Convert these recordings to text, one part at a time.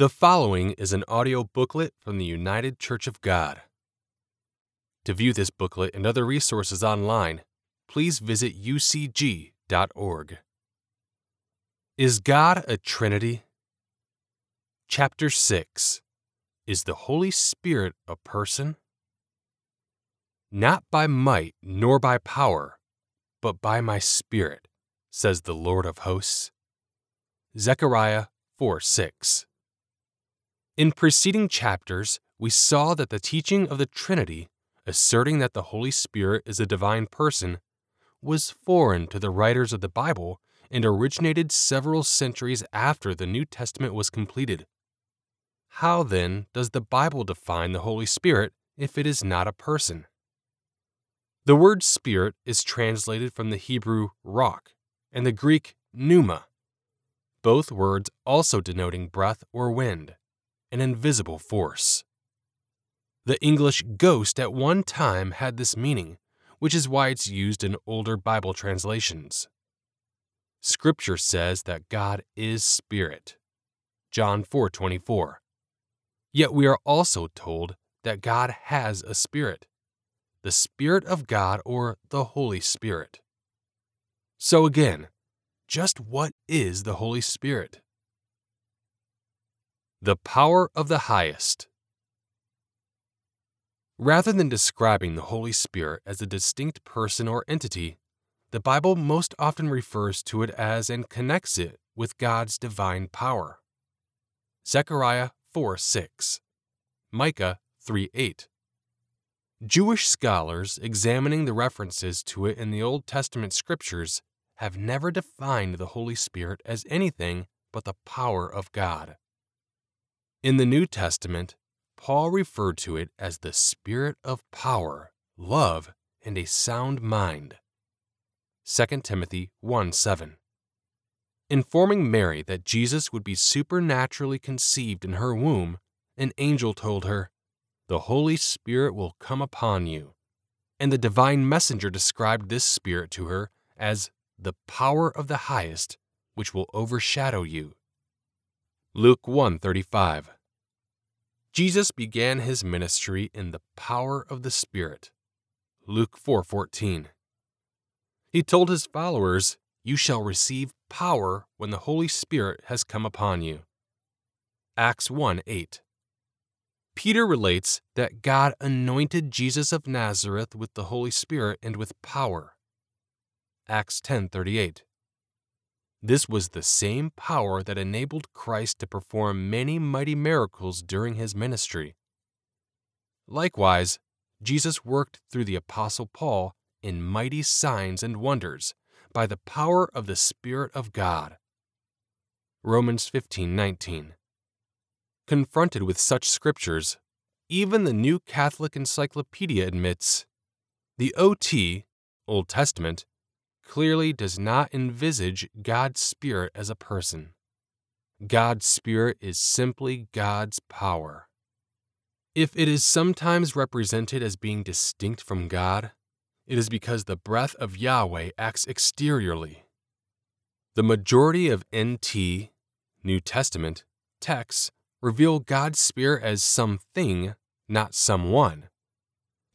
The following is an audio booklet from the United Church of God. To view this booklet and other resources online, please visit ucg.org. Is God a Trinity? Chapter 6 Is the Holy Spirit a person? Not by might nor by power, but by my Spirit, says the Lord of hosts. Zechariah 4 6. In preceding chapters, we saw that the teaching of the Trinity, asserting that the Holy Spirit is a divine person, was foreign to the writers of the Bible and originated several centuries after the New Testament was completed. How then does the Bible define the Holy Spirit if it is not a person? The word spirit is translated from the Hebrew ruach and the Greek pneuma, both words also denoting breath or wind, an invisible force. The English ghost at one time had this meaning, which is why it's used in older Bible translations. Scripture says that God is spirit. John 4:24. Yet we are also told that God has a spirit, the spirit of God or the Holy Spirit. So again, just what is the Holy Spirit? The power of the highest. Rather than describing the Holy Spirit as a distinct person or entity, the Bible most often refers to it as and connects it with God's divine power. Zechariah 4 6, Micah 3 8. Jewish scholars examining the references to it in the Old Testament scriptures have never defined the Holy Spirit as anything but the power of God. In the New Testament, Paul referred to it as the Spirit of power, love, and a sound mind. 2 Timothy 1 7. Informing Mary that Jesus would be supernaturally conceived in her womb, an angel told her, The Holy Spirit will come upon you. And the divine messenger described this Spirit to her as the power of the highest, which will overshadow you. Luke 1:35 Jesus began his ministry in the power of the Spirit. Luke 4:14 He told his followers, "You shall receive power when the Holy Spirit has come upon you." Acts 1:8 Peter relates that God anointed Jesus of Nazareth with the Holy Spirit and with power. Acts 10:38 this was the same power that enabled Christ to perform many mighty miracles during his ministry. Likewise, Jesus worked through the Apostle Paul in mighty signs and wonders by the power of the Spirit of God. Romans 15:19. Confronted with such scriptures, even the New Catholic Encyclopedia admits the OT, Old Testament, clearly does not envisage God's Spirit as a person. God's Spirit is simply God's power. If it is sometimes represented as being distinct from God, it is because the breath of Yahweh acts exteriorly. The majority of NT, New Testament, texts reveal God's Spirit as something, not someone.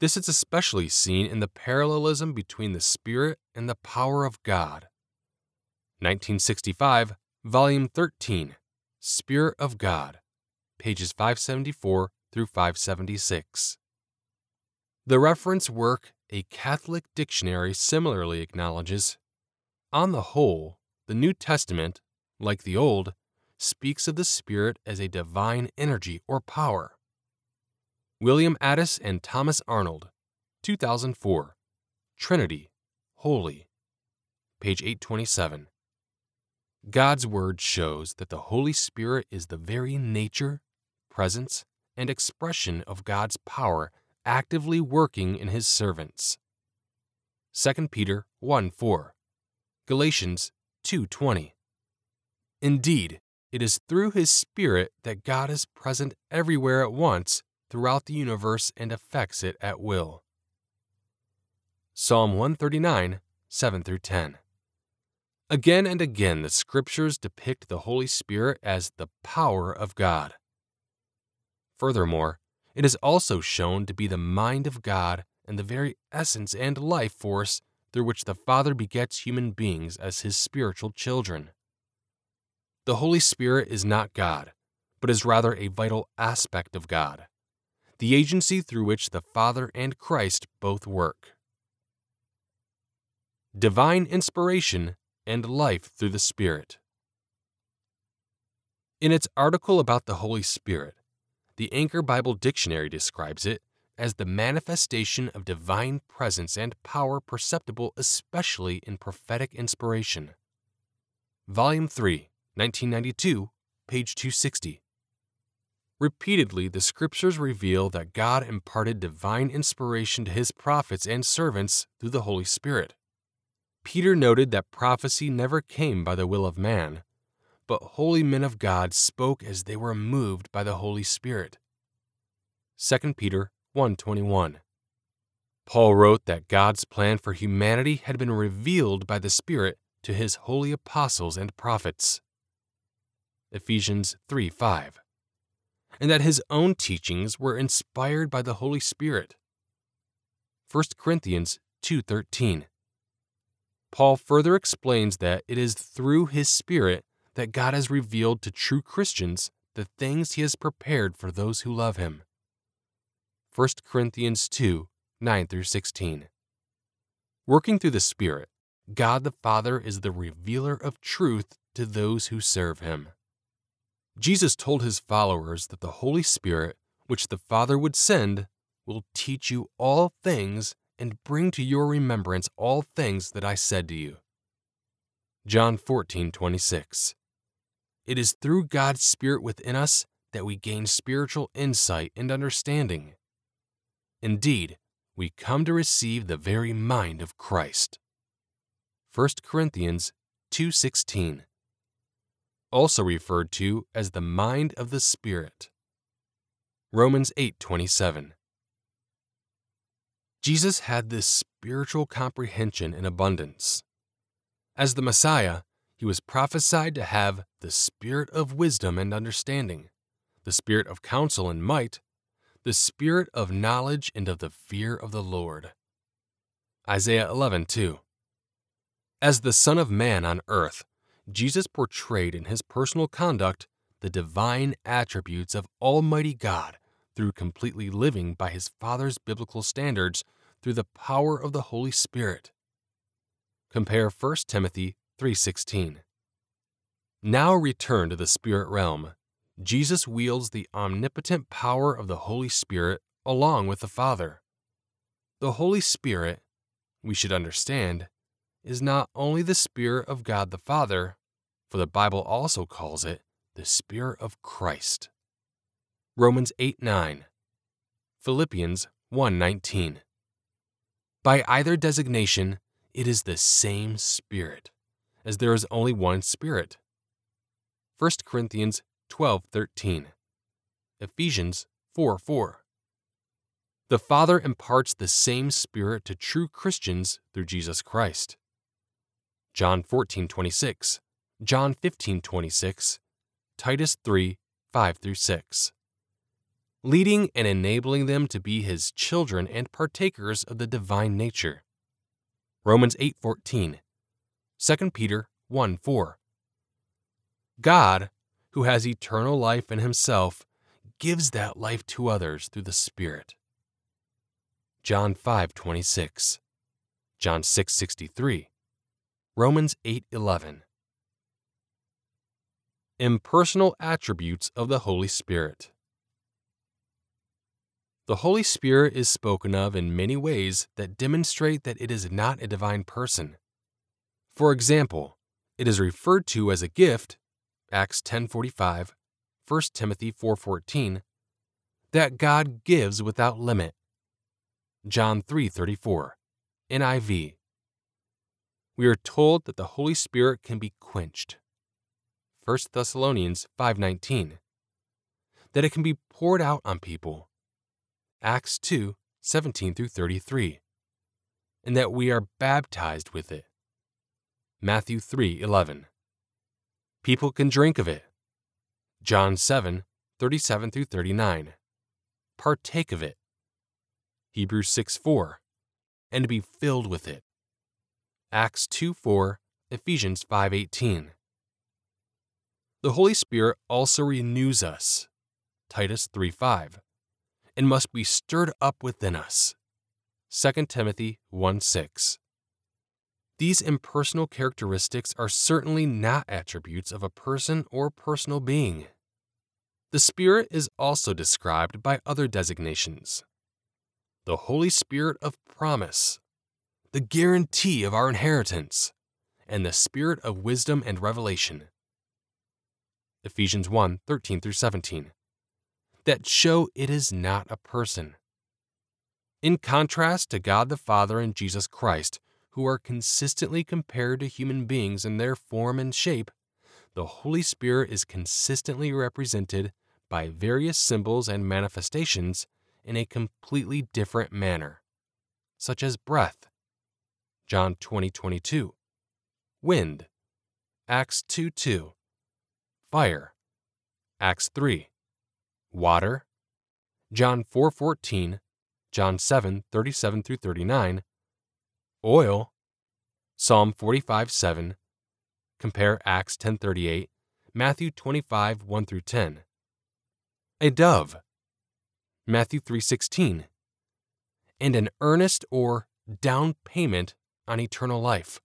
This is especially seen in the parallelism between the Spirit and the power of God. 1965, Volume 13, Spirit of God, pages 574 through 576. The reference work, A Catholic Dictionary, similarly acknowledges On the whole, the New Testament, like the Old, speaks of the Spirit as a divine energy or power. William Addis and Thomas Arnold, 2004. Trinity, Holy. Page 827. God's Word shows that the Holy Spirit is the very nature, presence, and expression of God's power actively working in His servants. 2 Peter 1 4. Galatians 2:20. Indeed, it is through His Spirit that God is present everywhere at once throughout the universe and affects it at will. Psalm 139, 7 through 10. Again and again, the scriptures depict the Holy Spirit as the power of God. Furthermore, it is also shown to be the mind of God and the very essence and life force through which the Father begets human beings as his spiritual children. The Holy Spirit is not God, but is rather a vital aspect of God, the agency through which the Father and Christ both work. Divine inspiration and life through the Spirit. In its article about the Holy Spirit, the Anchor Bible Dictionary describes it as the manifestation of divine presence and power perceptible especially in prophetic inspiration. Volume 3, 1992, page 260. Repeatedly, the scriptures reveal that God imparted divine inspiration to his prophets and servants through the Holy Spirit. Peter noted that prophecy never came by the will of man, but holy men of God spoke as they were moved by the Holy Spirit. 2 Peter 1:21. Paul wrote that God's plan for humanity had been revealed by the Spirit to his holy apostles and prophets. Ephesians 3:5. And that his own teachings were inspired by the Holy Spirit. 1 Corinthians 2:13. Paul further explains that it is through his Spirit that God has revealed to true Christians the things he has prepared for those who love him. 1 Corinthians 2 9 through 16. Working through the Spirit, God the Father is the revealer of truth to those who serve him. Jesus told his followers that the Holy Spirit, which the Father would send, will teach you all things and bring to your remembrance all things that I said to you. John 14:26. It is through God's Spirit within us that we gain spiritual insight and understanding. Indeed, we come to receive the very mind of Christ. 1 Corinthians 2:16. Also referred to as the mind of the Spirit. Romans 8:27. Jesus had this spiritual comprehension in abundance. As the Messiah, he was prophesied to have the spirit of wisdom and understanding, the spirit of counsel and might, the spirit of knowledge and of the fear of the Lord. Isaiah 11:2. As the Son of Man on earth, Jesus portrayed in his personal conduct the divine attributes of Almighty God through completely living by his Father's biblical standards through the power of the Holy Spirit. Compare 1 Timothy 3:16. Now return to the spirit realm. Jesus wields the omnipotent power of the Holy Spirit along with the Father. The Holy Spirit, we should understand, is not only the Spirit of God the Father, for the Bible also calls it the Spirit of Christ. Romans 8 9. Philippians 1 19. By either designation, it is the same Spirit, as there is only one Spirit. 1 Corinthians 12:13. Ephesians 4:4. The Father imparts the same Spirit to true Christians through Jesus Christ. John 14:26, John 15:26, Titus 3 5 through 6 leading and enabling them to be his children and partakers of the divine nature. Romans 8:14, 2 Peter 1:4. God, who has eternal life in himself, gives that life to others through the Spirit. John 5:26, John 6:63, Romans 8:11. Impersonal attributes of the Holy Spirit. The Holy Spirit is spoken of in many ways that demonstrate that it is not a divine person. For example, it is referred to as a gift, Acts 10:45, 1 Timothy 4:14, that God gives without limit. John 3:34, NIV. We are told that the Holy Spirit can be quenched. 1 Thessalonians 5:19. That it can be poured out on people Acts 2 17 through 33, and that we are baptized with it. Matthew 3:11. People can drink of it. John 7:37 through 39. Partake of it. Hebrews 6:4. And be filled with it. Acts 2:4, Ephesians 5:18. The Holy Spirit also renews us. Titus 3:5. And must be stirred up within us. 2 Timothy 1:6. These impersonal characteristics are certainly not attributes of a person or personal being. The Spirit is also described by other designations. The Holy Spirit of promise, the guarantee of our inheritance, and the Spirit of wisdom and revelation. Ephesians 1 13 through 17. That show it is not a person. In contrast to God the Father and Jesus Christ, who are consistently compared to human beings in their form and shape, the Holy Spirit is consistently represented by various symbols and manifestations in a completely different manner, such as breath, John 20 22, wind, Acts 2 2, fire, Acts 3, water, John 4 14, John 7 37 through 39, oil, Psalm 45 7, compare Acts 10:38, Matthew 25 1 through 10. A dove, Matthew 3:16, and an earnest or down payment on eternal life.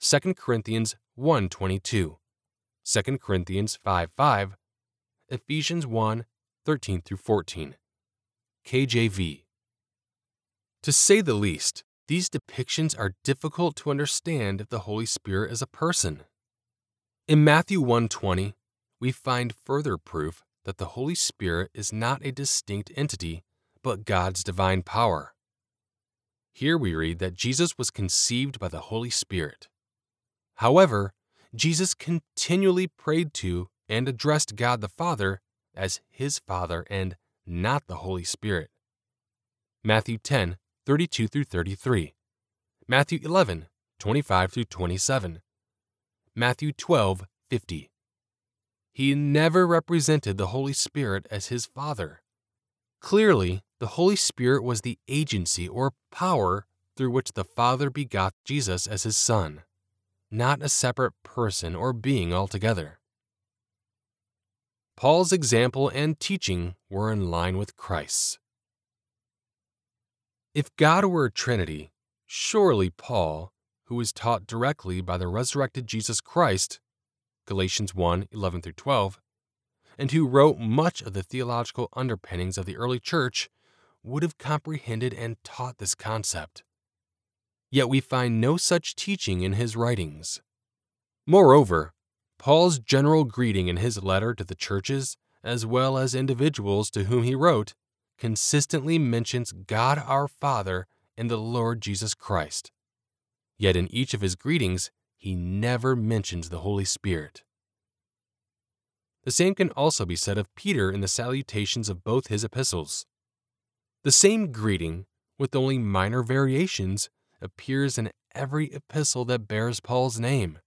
2 Corinthians 1:22, 2 Corinthians 5:5, Ephesians 1 13 through 14. KJV. To say the least, these depictions are difficult to understand if the Holy Spirit is a person. In Matthew 1:20, we find further proof that the Holy Spirit is not a distinct entity, but God's divine power. Here we read that Jesus was conceived by the Holy Spirit. However, Jesus continually prayed to and addressed God the Father as his Father and not the Holy Spirit. Matthew 10 32 through 33, Matthew 11, 25 through 27, Matthew 12, 50. He never represented the Holy Spirit as his Father. Clearly, the Holy Spirit was the agency or power through which the Father begot Jesus as his Son, not a separate person or being altogether. Paul's example and teaching were in line with Christ's. If God were a Trinity, surely Paul, who was taught directly by the resurrected Jesus Christ, Galatians 1 11 through 12, and who wrote much of the theological underpinnings of the early church, would have comprehended and taught this concept. Yet we find no such teaching in his writings. Moreover, Paul's general greeting in his letter to the churches, as well as individuals to whom he wrote, consistently mentions God our Father and the Lord Jesus Christ. Yet in each of his greetings, he never mentions the Holy Spirit. The same can also be said of Peter in the salutations of both his epistles. The same greeting, with only minor variations, appears in every epistle that bears Paul's name.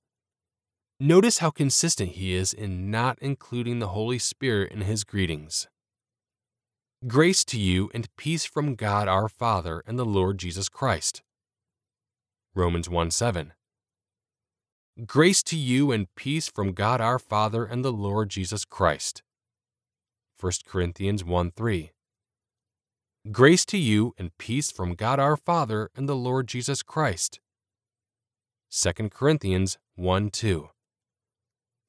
Notice how consistent he is in not including the Holy Spirit in his greetings. Grace to you and peace from God our Father and the Lord Jesus Christ. Romans 1 7. Grace to you and peace from God our Father and the Lord Jesus Christ. 1 Corinthians 1 3. Grace to you and peace from God our Father and the Lord Jesus Christ. 2 Corinthians 1 2.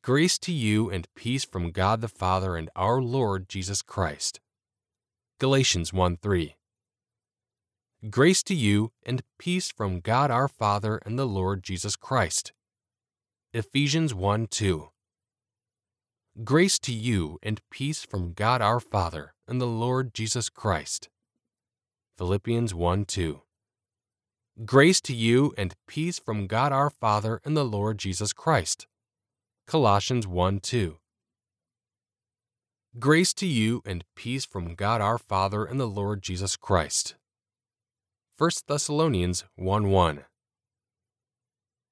Grace to you and peace from God the Father and our Lord Jesus Christ. Galatians 1 3. Grace to you and peace from God our Father and the Lord Jesus Christ. Ephesians 1 2. Grace to you and peace from God our Father and the Lord Jesus Christ. Philippians 1 2. Grace to you and peace from God our Father and the Lord Jesus Christ. Colossians 1 2. Grace to you and peace from God our Father and the Lord Jesus Christ. 1 Thessalonians 1 1.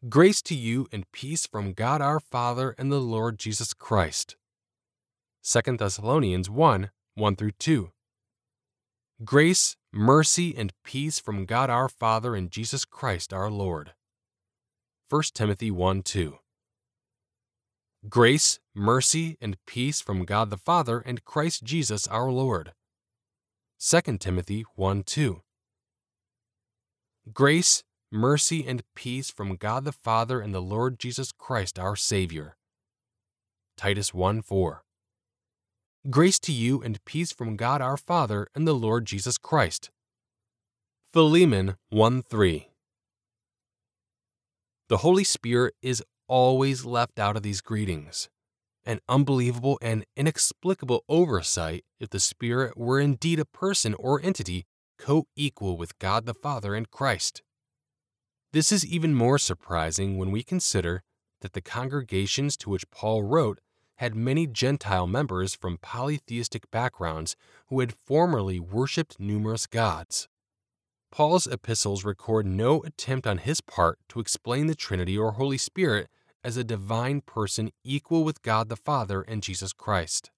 Grace to you and peace from God our Father and the Lord Jesus Christ. 2 Thessalonians 1 1 through 2. Grace, mercy, and peace from God our Father and Jesus Christ our Lord. 1 Timothy 1 2. Grace, mercy, and peace from God the Father and Christ Jesus our Lord. 2 Timothy 1 2. Grace, mercy, and peace from God the Father and the Lord Jesus Christ our Savior. Titus 1 4. Grace to you and peace from God our Father and the Lord Jesus Christ. Philemon 1 3. The Holy Spirit is always left out of these greetings. An unbelievable and inexplicable oversight if the Spirit were indeed a person or entity co equal with God the Father and Christ. This is even more surprising when we consider that the congregations to which Paul wrote had many Gentile members from polytheistic backgrounds who had formerly worshipped numerous gods. Paul's epistles record no attempt on his part to explain the Trinity or Holy Spirit as a divine person equal with God the Father and Jesus Christ.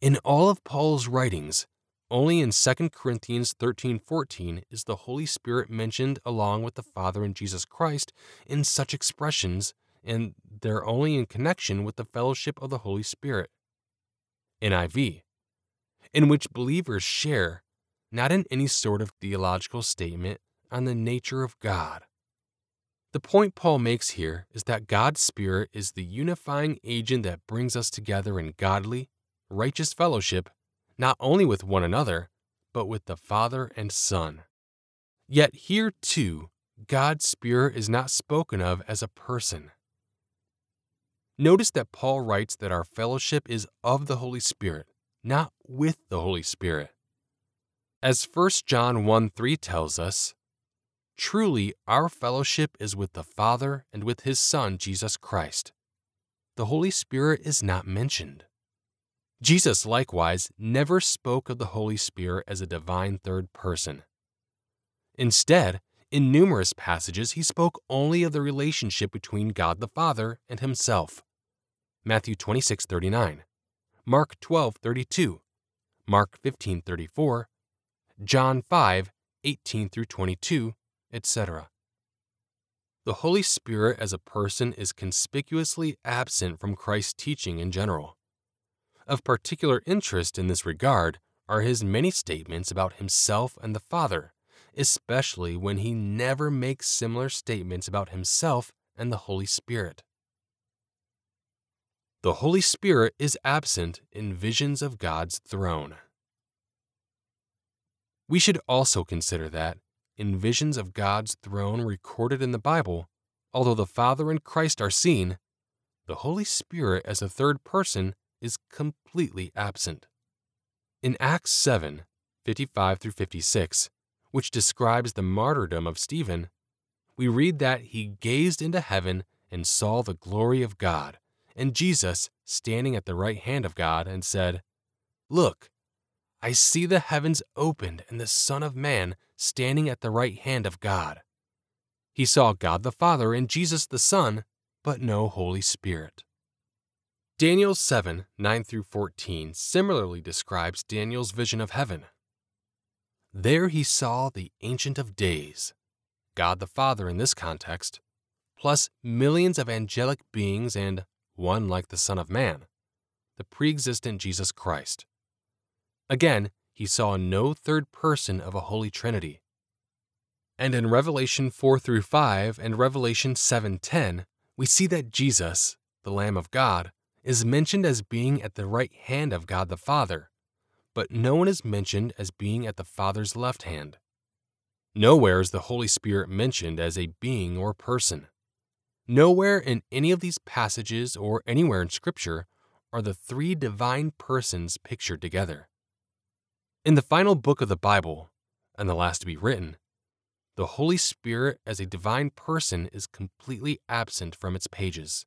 In all of Paul's writings, only in 2 Corinthians 13:14 is the Holy Spirit mentioned along with the Father and Jesus Christ in such expressions, and they're only in connection with the fellowship of the Holy Spirit. NIV, in which believers share, not in any sort of theological statement on the nature of God. The point Paul makes here is that God's Spirit is the unifying agent that brings us together in godly, righteous fellowship not only with one another, but with the Father and Son. Yet here too, God's Spirit is not spoken of as a person. Notice that Paul writes that our fellowship is of the Holy Spirit, not with the Holy Spirit. As 1 John 1 3 tells us, truly our fellowship is with the Father and with His Son, Jesus Christ. The Holy Spirit is not mentioned. Jesus likewise never spoke of the Holy Spirit as a divine third person. Instead, in numerous passages, he spoke only of the relationship between God the Father and himself. Matthew 26:39, Mark 12:32, Mark 15:34, John 5:18 through 22, etc. The Holy Spirit as a person is conspicuously absent from Christ's teaching in general. Of particular interest in this regard are his many statements about himself and the Father, especially when he never makes similar statements about himself and the Holy Spirit. The Holy Spirit is absent in visions of God's throne. We should also consider that, in visions of God's throne recorded in the Bible, although the Father and Christ are seen, the Holy Spirit as a third person is completely absent. In Acts 7 55 through 56, which describes the martyrdom of Stephen, we read that he gazed into heaven and saw the glory of God, and Jesus standing at the right hand of God, and said, Look, I see the heavens opened and the Son of Man standing at the right hand of God. He saw God the Father and Jesus the Son, but no Holy Spirit. Daniel 7 9 through 14 similarly describes Daniel's vision of heaven. There he saw the Ancient of Days, God the Father in this context, plus millions of angelic beings and one like the Son of Man, the pre existent Jesus Christ. Again, he saw no third person of a Holy Trinity. And in Revelation 4 through 5 and Revelation 7:10, we see that Jesus, the Lamb of God, is mentioned as being at the right hand of God the Father, but no one is mentioned as being at the Father's left hand. Nowhere is the Holy Spirit mentioned as a being or person. Nowhere in any of these passages or anywhere in Scripture are the three divine persons pictured together. In the final book of the Bible, and the last to be written, the Holy Spirit as a divine person is completely absent from its pages.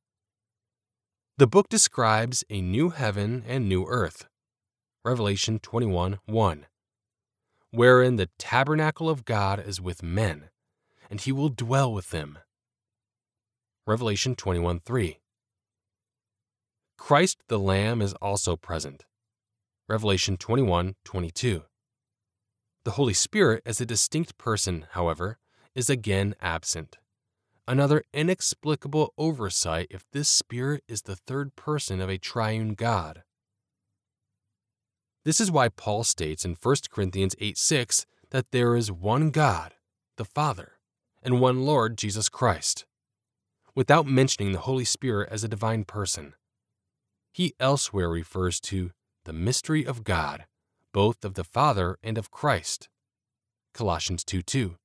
The book describes a new heaven and new earth, Revelation 21 1, wherein the tabernacle of God is with men, and he will dwell with them. Revelation 21 3. Christ the Lamb is also present. Revelation 21 22. The Holy Spirit, as a distinct person, however, is again absent. Another inexplicable oversight if this Spirit is the third person of a triune God. This is why Paul states in 1 Corinthians 8 6 that there is one God, the Father, and one Lord Jesus Christ, without mentioning the Holy Spirit as a divine person. He elsewhere refers to the mystery of God, both of the Father and of Christ. Colossians 2 2.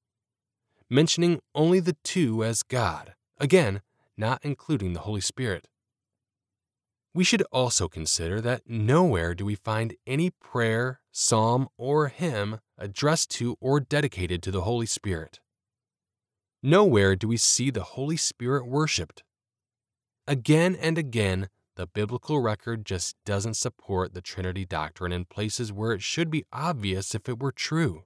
Mentioning only the two as God, again, not including the Holy Spirit. We should also consider that nowhere do we find any prayer, psalm, or hymn addressed to or dedicated to the Holy Spirit. Nowhere do we see the Holy Spirit worshiped. Again and again, the biblical record just doesn't support the Trinity doctrine in places where it should be obvious if it were true.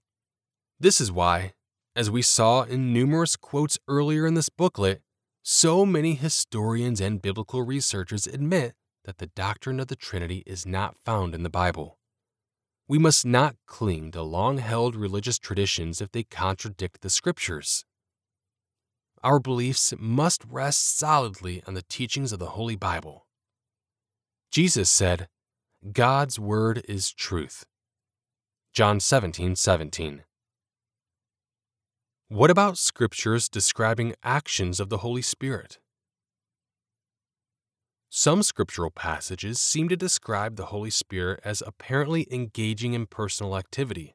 This is why, as we saw in numerous quotes earlier in this booklet, so many historians and biblical researchers admit that the doctrine of the Trinity is not found in the Bible. We must not cling to long held religious traditions if they contradict the Scriptures. Our beliefs must rest solidly on the teachings of the Holy Bible. Jesus said, God's Word is truth. John 17 17. What about scriptures describing actions of the Holy Spirit? Some scriptural passages seem to describe the Holy Spirit as apparently engaging in personal activity.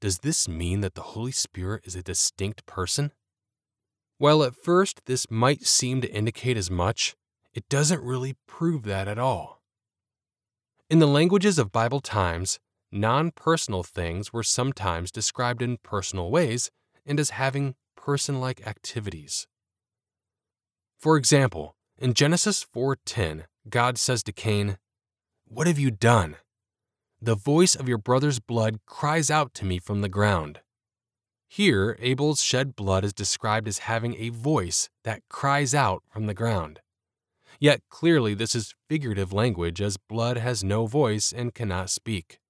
Does this mean that the Holy Spirit is a distinct person? While at first this might seem to indicate as much, it doesn't really prove that at all. In the languages of Bible times, non personal things were sometimes described in personal ways and as having person like activities. For example, in Genesis 4:10, God says to Cain, "What have you done? The voice of your brother's blood cries out to me from the ground." Here, Abel's shed blood is described as having a voice that cries out from the ground. Yet clearly this is figurative language as blood has no voice and cannot speak.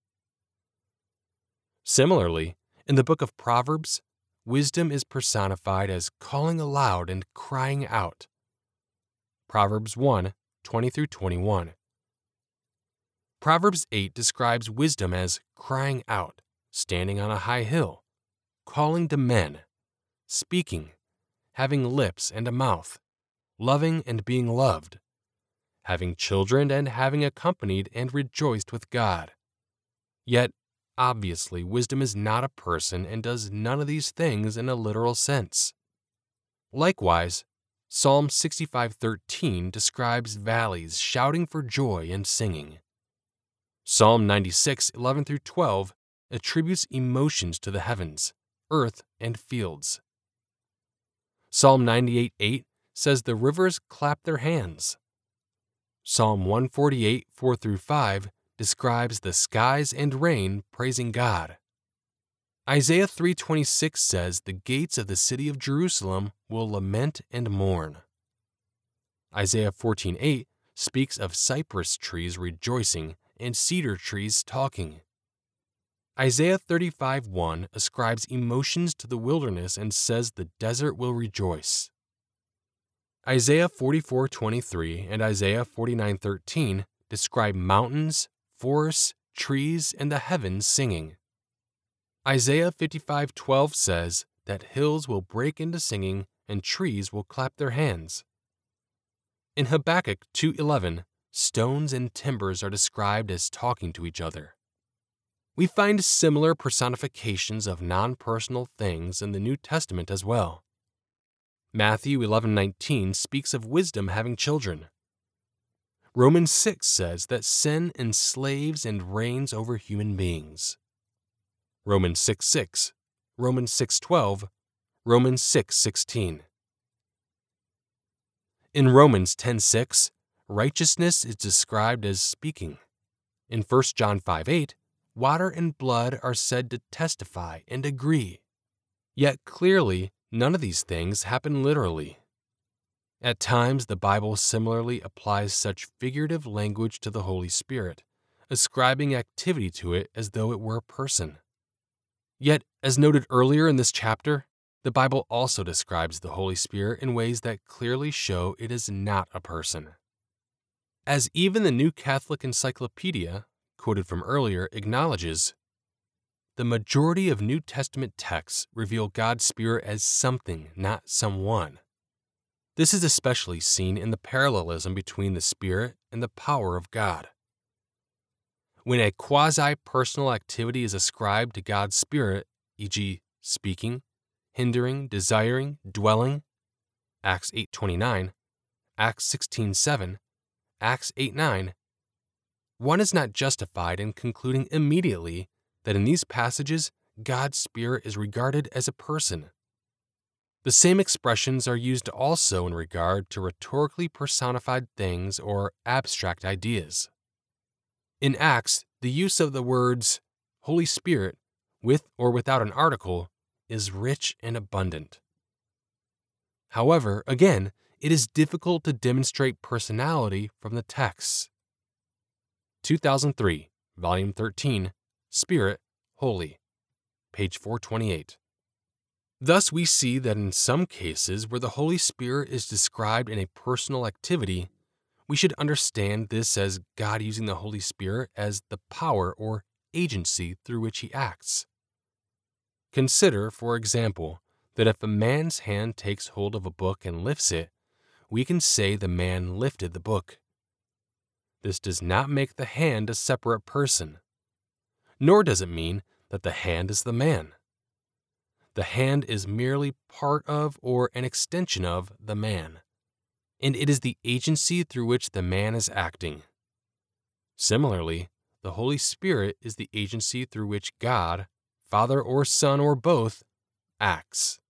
Similarly, in the book of Proverbs, wisdom is personified as calling aloud and crying out. Proverbs 1 20 through 21. Proverbs 8 describes wisdom as crying out, standing on a high hill, calling to men, speaking, having lips and a mouth, loving and being loved, having children and having accompanied and rejoiced with God. Yet, obviously, wisdom is not a person and does none of these things in a literal sense. Likewise, Psalm 65:13 describes valleys shouting for joy and singing. Psalm 96:11 through 12 attributes emotions to the heavens, earth, and fields. Psalm 98:8 says the rivers clap their hands. Psalm 148 4 through 5 describes the skies and rain praising God. Isaiah 3:26 says the gates of the city of Jerusalem will lament and mourn. Isaiah 14:8 speaks of cypress trees rejoicing and cedar trees talking. Isaiah 35:1 ascribes emotions to the wilderness and says the desert will rejoice. Isaiah 44:23 and Isaiah 49:13 describe mountains, forests, trees, and the heavens singing. Isaiah 55:12 says that hills will break into singing and trees will clap their hands. In Habakkuk 2:11, stones and timbers are described as talking to each other. We find similar personifications of non-personal things in the New Testament as well. Matthew 11:19 speaks of wisdom having children. Romans 6 says that sin enslaves and reigns over human beings. Romans 6 6, Romans 6 12, Romans 6 16. In Romans 10 6, righteousness is described as speaking. In 1 John 5 8, water and blood are said to testify and agree. Yet clearly, none of these things happen literally. At times, the Bible similarly applies such figurative language to the Holy Spirit, ascribing activity to it as though it were a person. Yet, as noted earlier in this chapter, the Bible also describes the Holy Spirit in ways that clearly show it is not a person. As even the New Catholic Encyclopedia, quoted from earlier, acknowledges, the majority of New Testament texts reveal God's Spirit as something, not someone. This is especially seen in the parallelism between the Spirit and the power of God. When a quasi personal activity is ascribed to God's Spirit, e.g., speaking, hindering, desiring, dwelling, Acts 8:29, Acts 16:7, Acts 8:9, one is not justified in concluding immediately that in these passages God's Spirit is regarded as a person. The same expressions are used also in regard to rhetorically personified things or abstract ideas. In Acts, the use of the words Holy Spirit, with or without an article, is rich and abundant. However, again, it is difficult to demonstrate personality from the texts. 2003, Volume 13, Spirit, Holy, page 428. Thus, we see that in some cases where the Holy Spirit is described in a personal activity, we should understand this as God using the Holy Spirit as the power or agency through which He acts. Consider, for example, that if a man's hand takes hold of a book and lifts it, we can say the man lifted the book. This does not make the hand a separate person, nor does it mean that the hand is the man. The hand is merely part of or an extension of the man, and it is the agency through which the man is acting. Similarly, the Holy Spirit is the agency through which God, Father or Son or both, acts.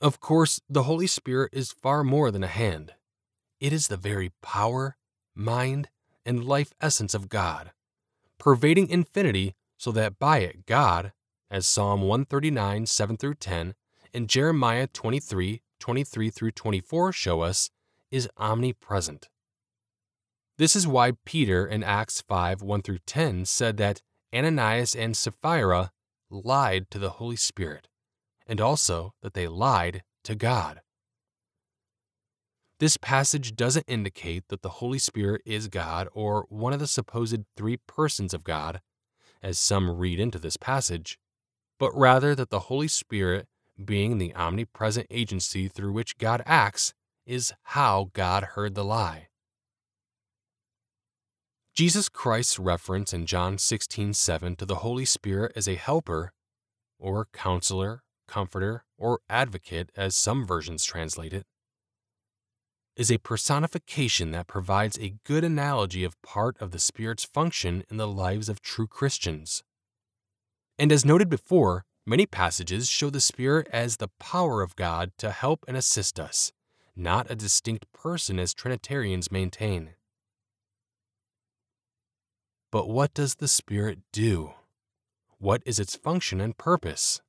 Of course, the Holy Spirit is far more than a hand. It is the very power, mind, and life essence of God, pervading infinity so that by it God, as Psalm 139, 7 through 10, and Jeremiah 23, 23 through 24 show us, is omnipresent. This is why Peter in Acts 5, 1 through 10 said that Ananias and Sapphira lied to the Holy Spirit, and also that they lied to God. This passage doesn't indicate that the Holy Spirit is God or one of the supposed three persons of God, as some read into this passage but rather that the Holy Spirit, being the omnipresent agency through which God acts, is how God heard the lie. Jesus Christ's reference in John 16:7 to the Holy Spirit as a helper, or counselor, comforter, or advocate, as some versions translate it, is a personification that provides a good analogy of part of the Spirit's function in the lives of true Christians. And as noted before, many passages show the Spirit as the power of God to help and assist us, not a distinct person as Trinitarians maintain. But what does the Spirit do? What is its function and purpose?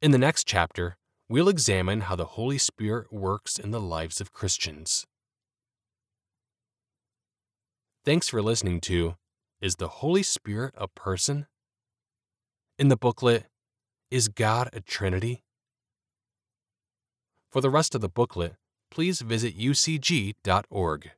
In the next chapter, we'll examine how the Holy Spirit works in the lives of Christians. Thanks for listening to Is the Holy Spirit a Person? in the booklet, Is God a Trinity? For the rest of the booklet, please visit ucg.org.